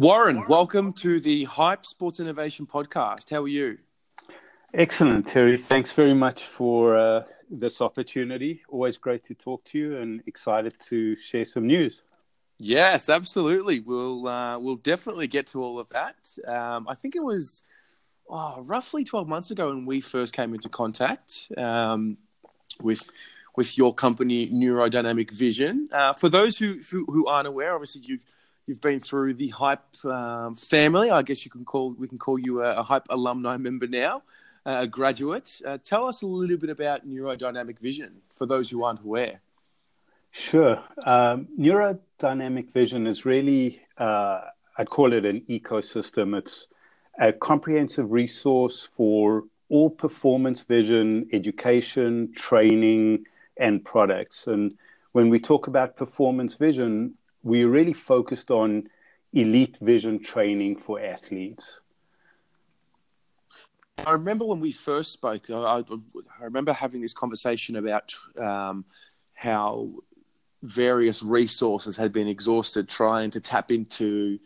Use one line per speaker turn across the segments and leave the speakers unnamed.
Warren, welcome to the Hype Sports Innovation Podcast. How are you?
Excellent, Terry. Thanks very much for uh, this opportunity. Always great to talk to you and excited to share some news.
Yes, absolutely. We'll uh, we'll definitely get to all of that. Um, I think it was oh, roughly twelve months ago when we first came into contact um, with with your company, Neurodynamic Vision. Uh, for those who, who, who aren't aware, obviously you've You've been through the Hype um, family. I guess you can call we can call you a, a Hype alumni member now, uh, a graduate. Uh, tell us a little bit about neurodynamic vision for those who aren't aware.
Sure. Um, neurodynamic vision is really, uh, I'd call it an ecosystem. It's a comprehensive resource for all performance vision, education, training, and products. And when we talk about performance vision, we really focused on elite vision training for athletes.
I remember when we first spoke, I, I remember having this conversation about um, how various resources had been exhausted trying to tap into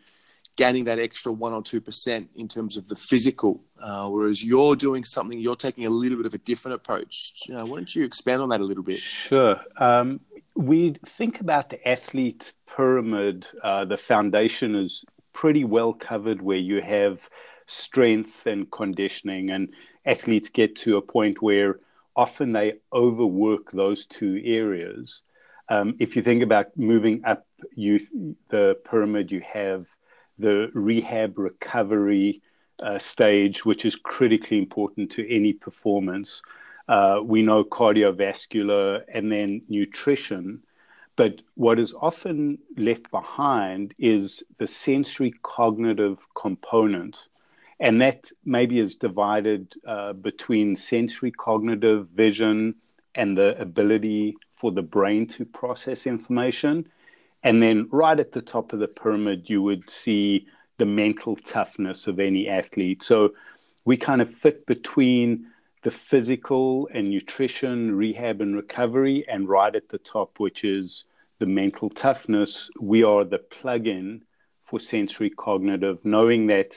gaining that extra one or two percent in terms of the physical, uh, whereas you're doing something, you're taking a little bit of a different approach. Uh, why don't you expand on that a little bit?
Sure. Um, we think about the athlete pyramid, uh, the foundation is pretty well covered where you have strength and conditioning, and athletes get to a point where often they overwork those two areas. Um, if you think about moving up you, the pyramid, you have the rehab recovery uh, stage, which is critically important to any performance. Uh, we know cardiovascular and then nutrition but what is often left behind is the sensory cognitive component. And that maybe is divided uh, between sensory cognitive vision and the ability for the brain to process information. And then right at the top of the pyramid, you would see the mental toughness of any athlete. So we kind of fit between the physical and nutrition, rehab and recovery, and right at the top, which is the mental toughness, we are the plug-in for sensory cognitive, knowing that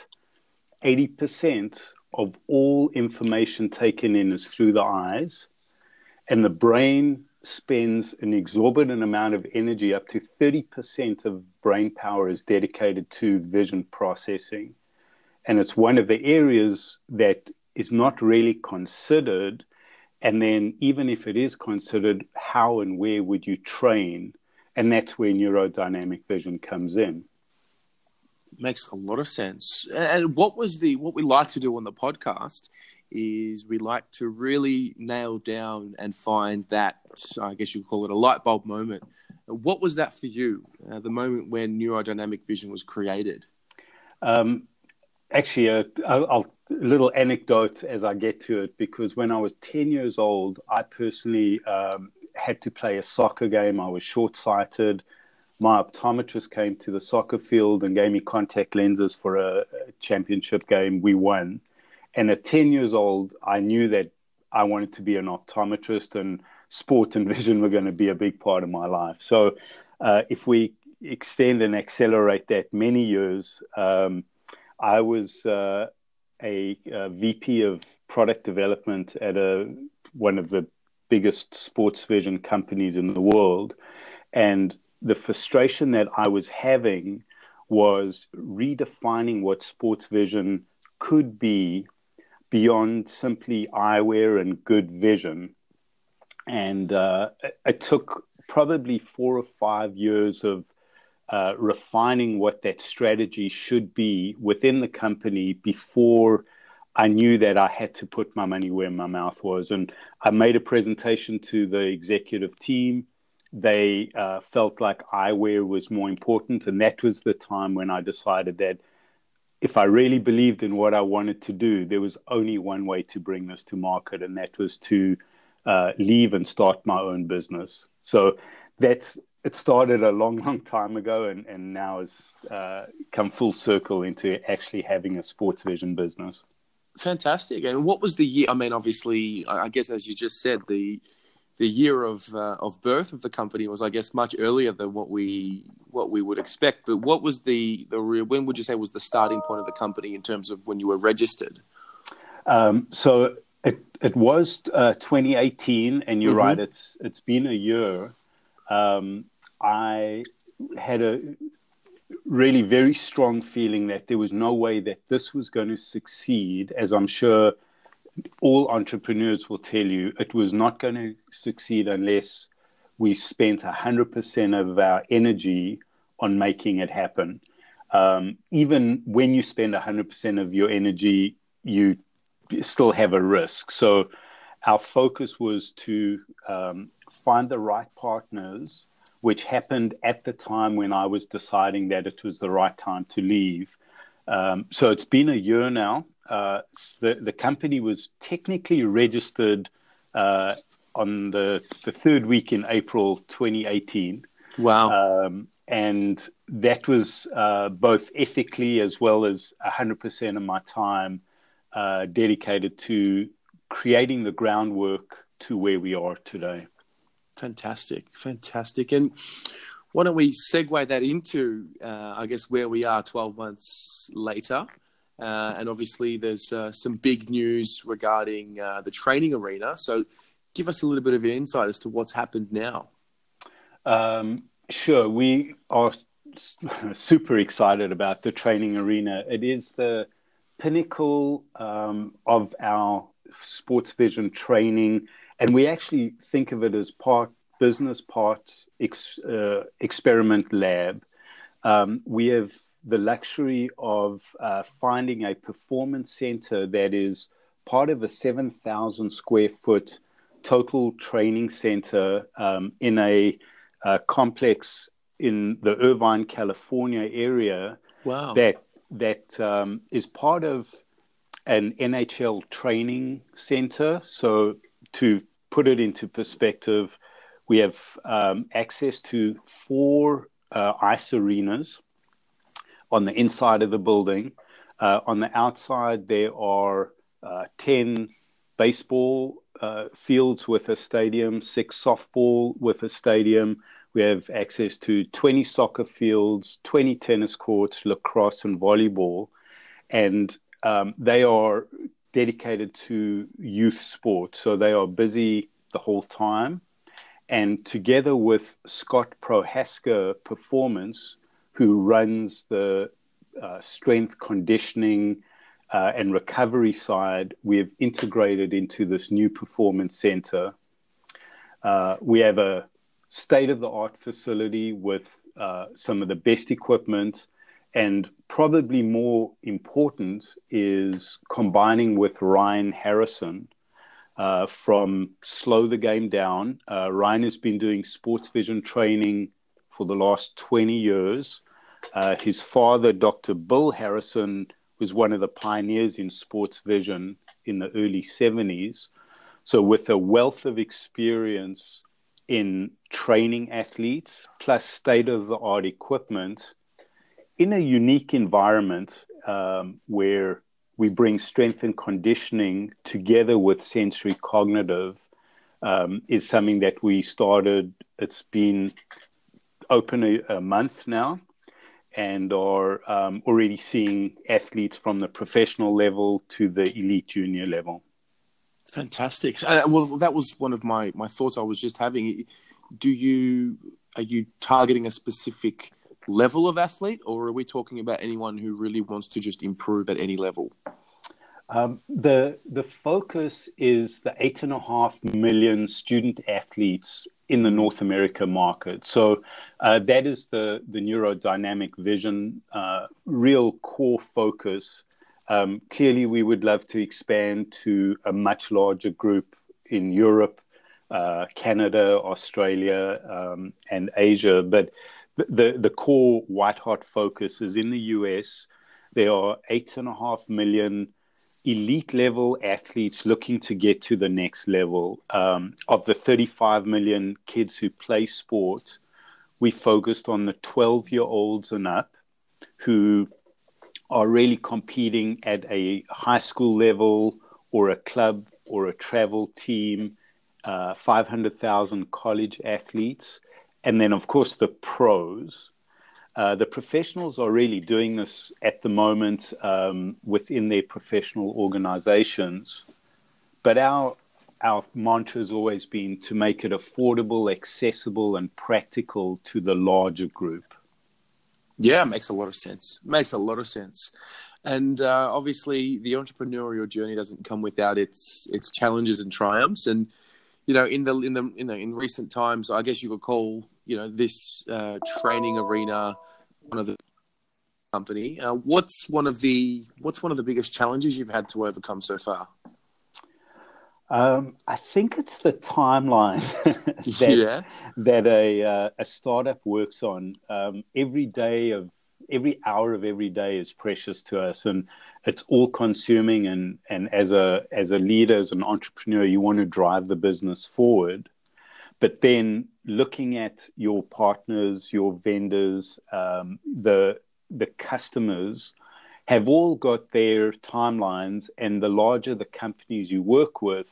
80% of all information taken in is through the eyes, and the brain spends an exorbitant amount of energy, up to 30% of brain power is dedicated to vision processing. And it's one of the areas that is not really considered. And then, even if it is considered, how and where would you train? And that's where neurodynamic vision comes in.
Makes a lot of sense. And what was the what we like to do on the podcast is we like to really nail down and find that I guess you could call it a light bulb moment. What was that for you? Uh, the moment when neurodynamic vision was created.
Um, actually, a, a, a, little anecdote as I get to it, because when I was 10 years old, I personally um, had to play a soccer game. I was short sighted. My optometrist came to the soccer field and gave me contact lenses for a, a championship game. We won. And at 10 years old, I knew that I wanted to be an optometrist and sport and vision were going to be a big part of my life. So uh, if we extend and accelerate that many years, um, I was uh, a, a, VP of product development at a one of the biggest sports vision companies in the world. And the frustration that I was having was redefining what sports vision could be beyond simply eyewear and good vision. And uh, it took probably four or five years of uh, refining what that strategy should be within the company before I knew that I had to put my money where my mouth was. And I made a presentation to the executive team. They uh, felt like eyewear was more important. And that was the time when I decided that if I really believed in what I wanted to do, there was only one way to bring this to market, and that was to uh, leave and start my own business. So that's it started a long, long time ago, and, and now has uh, come full circle into actually having a sports vision business.
Fantastic. And what was the year? I mean, obviously, I guess as you just said, the the year of uh, of birth of the company was, I guess, much earlier than what we what we would expect. But what was the the real? When would you say was the starting point of the company in terms of when you were registered?
Um, so it it was uh, 2018, and you're mm-hmm. right. It's it's been a year. Um, I had a really very strong feeling that there was no way that this was going to succeed, as I'm sure all entrepreneurs will tell you, it was not going to succeed unless we spent 100% of our energy on making it happen. Um, even when you spend 100% of your energy, you still have a risk. So our focus was to um, find the right partners, which happened at the time when I was deciding that it was the right time to leave. Um, so it's been a year now. Uh, the, the company was technically registered uh, on the, the third week in April 2018.
Wow.
Um, and that was uh, both ethically as well as 100% of my time uh, dedicated to creating the groundwork to where we are today.
Fantastic, fantastic. And why don't we segue that into, uh, I guess, where we are 12 months later? Uh, and obviously, there's uh, some big news regarding uh, the training arena. So, give us a little bit of an insight as to what's happened now.
Um, sure. We are super excited about the training arena. It is the pinnacle um, of our sports vision training, and we actually think of it as part business, part ex, uh, experiment lab. Um, we have the luxury of uh, finding a performance center that is part of a 7,000 square foot total training center um, in a, a, complex in the Irvine, California area.
Wow.
That that um, is part of an NHL training center. So to put it into perspective, we have um, access to four uh, ice arenas on the inside of the building. Uh, on the outside, there are uh, 10 baseball uh, fields with a stadium, six softball with a stadium. We have access to 20 soccer fields, 20 tennis courts, lacrosse, and volleyball. And um, they are dedicated to youth sport. So they are busy the whole time. And together with Scott Prohaska Performance, who runs the uh, strength conditioning uh, and recovery side, we have integrated into this new performance center. Uh, we have a state of the art facility with uh, some of the best equipment. And probably more important is combining with Ryan Harrison uh, from Slow the Game Down. Uh, Ryan has been doing sports vision training for the last 20 years. Uh, his father, Dr. Bill Harrison, was one of the pioneers in sports vision in the early 70s. So, with a wealth of experience in training athletes plus state of the art equipment in a unique environment um, where we bring strength and conditioning together with sensory cognitive um, is something that we started. It's been open a, a month now and are um, already seeing athletes from the professional level to the elite junior level.
Fantastic. Uh, well, that was one of my, my thoughts I was just having. Do you are you targeting a specific level of athlete, or are we talking about anyone who really wants to just improve at any level?
Um, the the focus is the eight and a half million student athletes in the North America market. So uh, that is the the neurodynamic vision uh, real core focus um, clearly, we would love to expand to a much larger group in Europe, uh, Canada, Australia, um, and Asia. But the, the core white hot focus is in the US. There are eight and a half million elite level athletes looking to get to the next level. Um, of the 35 million kids who play sport, we focused on the 12 year olds and up who are really competing at a high school level or a club or a travel team, uh, 500,000 college athletes, and then, of course, the pros. Uh, the professionals are really doing this at the moment um, within their professional organizations. But our our mantra has always been to make it affordable, accessible, and practical to the larger group.
Yeah, makes a lot of sense. Makes a lot of sense. And uh, obviously, the entrepreneurial journey doesn't come without its its challenges and triumphs. And you know, in the in the you know in recent times, I guess you could call you know this uh, training arena one of the company. Uh, what's one of the what's one of the biggest challenges you've had to overcome so far?
Um, I think it's the timeline that yeah. that a uh, a startup works on. Um, every day of every hour of every day is precious to us, and it's all consuming. And and as a as a leader, as an entrepreneur, you want to drive the business forward. But then looking at your partners, your vendors, um, the the customers have all got their timelines, and the larger the companies you work with,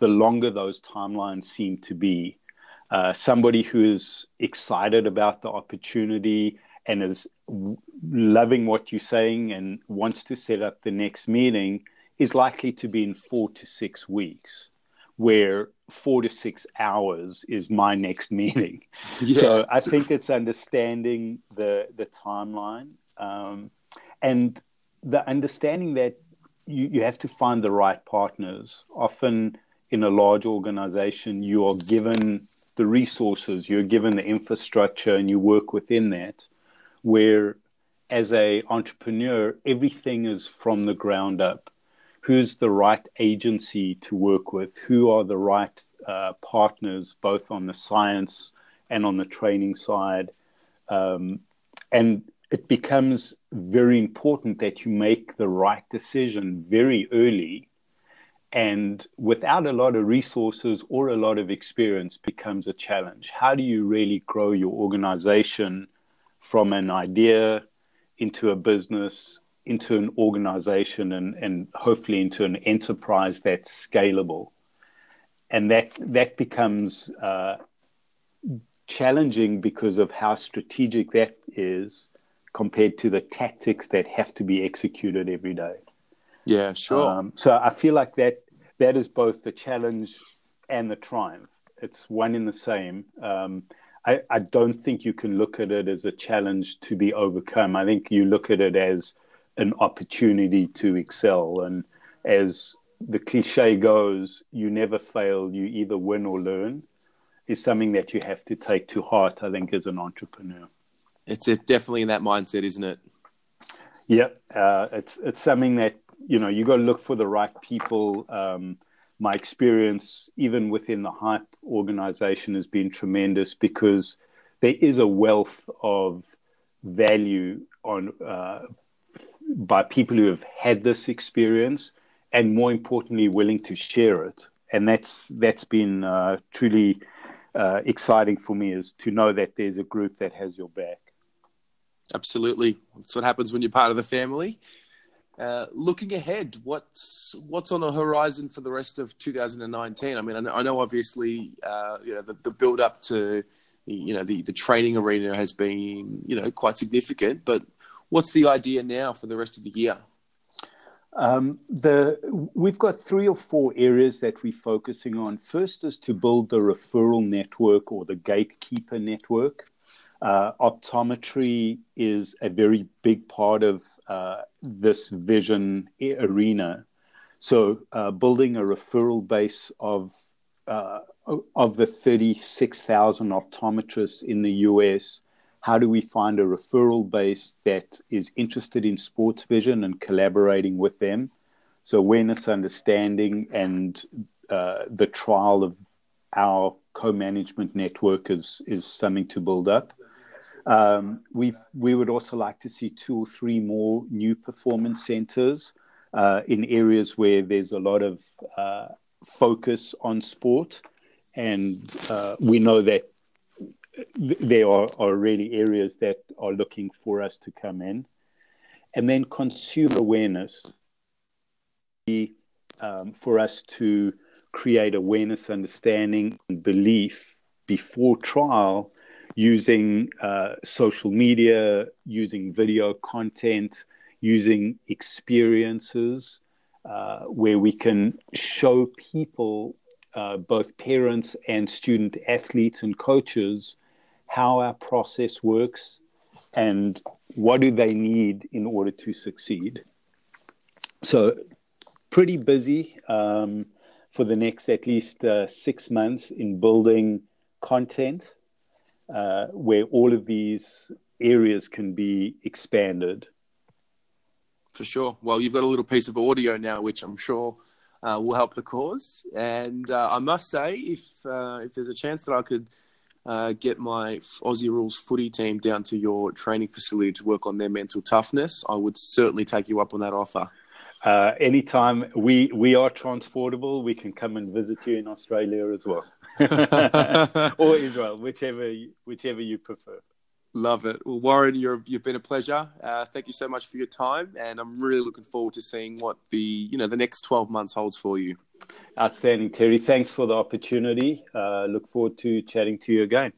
the longer those timelines seem to be. Uh, somebody who is excited about the opportunity and is loving what you're saying and wants to set up the next meeting is likely to be in four to six weeks, where four to six hours is my next meeting. Yeah. So I think it's understanding the the timeline um, and the understanding that you, you have to find the right partners. Often in a large organization, you are given the resources, you're given the infrastructure, and you work within that. Where, as a entrepreneur, everything is from the ground up. Who's the right agency to work with? Who are the right uh, partners, both on the science and on the training side? Um, and it becomes very important that you make the right decision very early and without a lot of resources or a lot of experience becomes a challenge how do you really grow your organization from an idea into a business into an organization and, and hopefully into an enterprise that's scalable and that that becomes uh, challenging because of how strategic that is compared to the tactics that have to be executed every day
yeah, sure. Um,
so I feel like that that is both the challenge and the triumph. It's one in the same. Um, I, I don't think you can look at it as a challenge to be overcome. I think you look at it as an opportunity to excel. And as the cliche goes, you never fail, you either win or learn, is something that you have to take to heart, I think, as an entrepreneur.
It's definitely in that mindset, isn't it?
Yeah, uh, it's it's something that you know, you got to look for the right people. Um, my experience, even within the hype organization, has been tremendous because there is a wealth of value on uh, by people who have had this experience, and more importantly, willing to share it. And that's that's been uh, truly uh, exciting for me is to know that there's a group that has your back.
Absolutely, that's what happens when you're part of the family. Uh, looking ahead, what's what's on the horizon for the rest of 2019? I mean, I know, I know obviously, uh, you know, the, the build up to, you know, the, the training arena has been, you know, quite significant. But what's the idea now for the rest of the year?
Um, the we've got three or four areas that we're focusing on. First is to build the referral network or the gatekeeper network. Uh, optometry is a very big part of uh, this vision arena. So, uh, building a referral base of uh, of the 36,000 optometrists in the US, how do we find a referral base that is interested in sports vision and collaborating with them? So, awareness, understanding, and uh, the trial of our co management network is, is something to build up. Um, we we would also like to see two or three more new performance centers uh, in areas where there's a lot of uh, focus on sport, and uh, we know that th- there are, are really areas that are looking for us to come in, and then consumer awareness. Um, for us to create awareness, understanding, and belief before trial using uh, social media, using video content, using experiences uh, where we can show people, uh, both parents and student athletes and coaches, how our process works and what do they need in order to succeed. So, pretty busy um, for the next at least uh, six months in building content uh, where all of these areas can be expanded.
For sure. Well, you've got a little piece of audio now, which I'm sure uh, will help the cause. And uh, I must say, if uh, if there's a chance that I could uh, get my Aussie Rules footy team down to your training facility to work on their mental toughness, I would certainly take you up on that offer.
Uh, anytime we we are transportable, we can come and visit you in Australia as well. or Israel, whichever whichever you prefer.
Love it. Well, Warren, you have been a pleasure. Uh, thank you so much for your time, and I'm really looking forward to seeing what the you know the next 12 months holds for you.
Outstanding, Terry. Thanks for the opportunity. Uh, look forward to chatting to you again.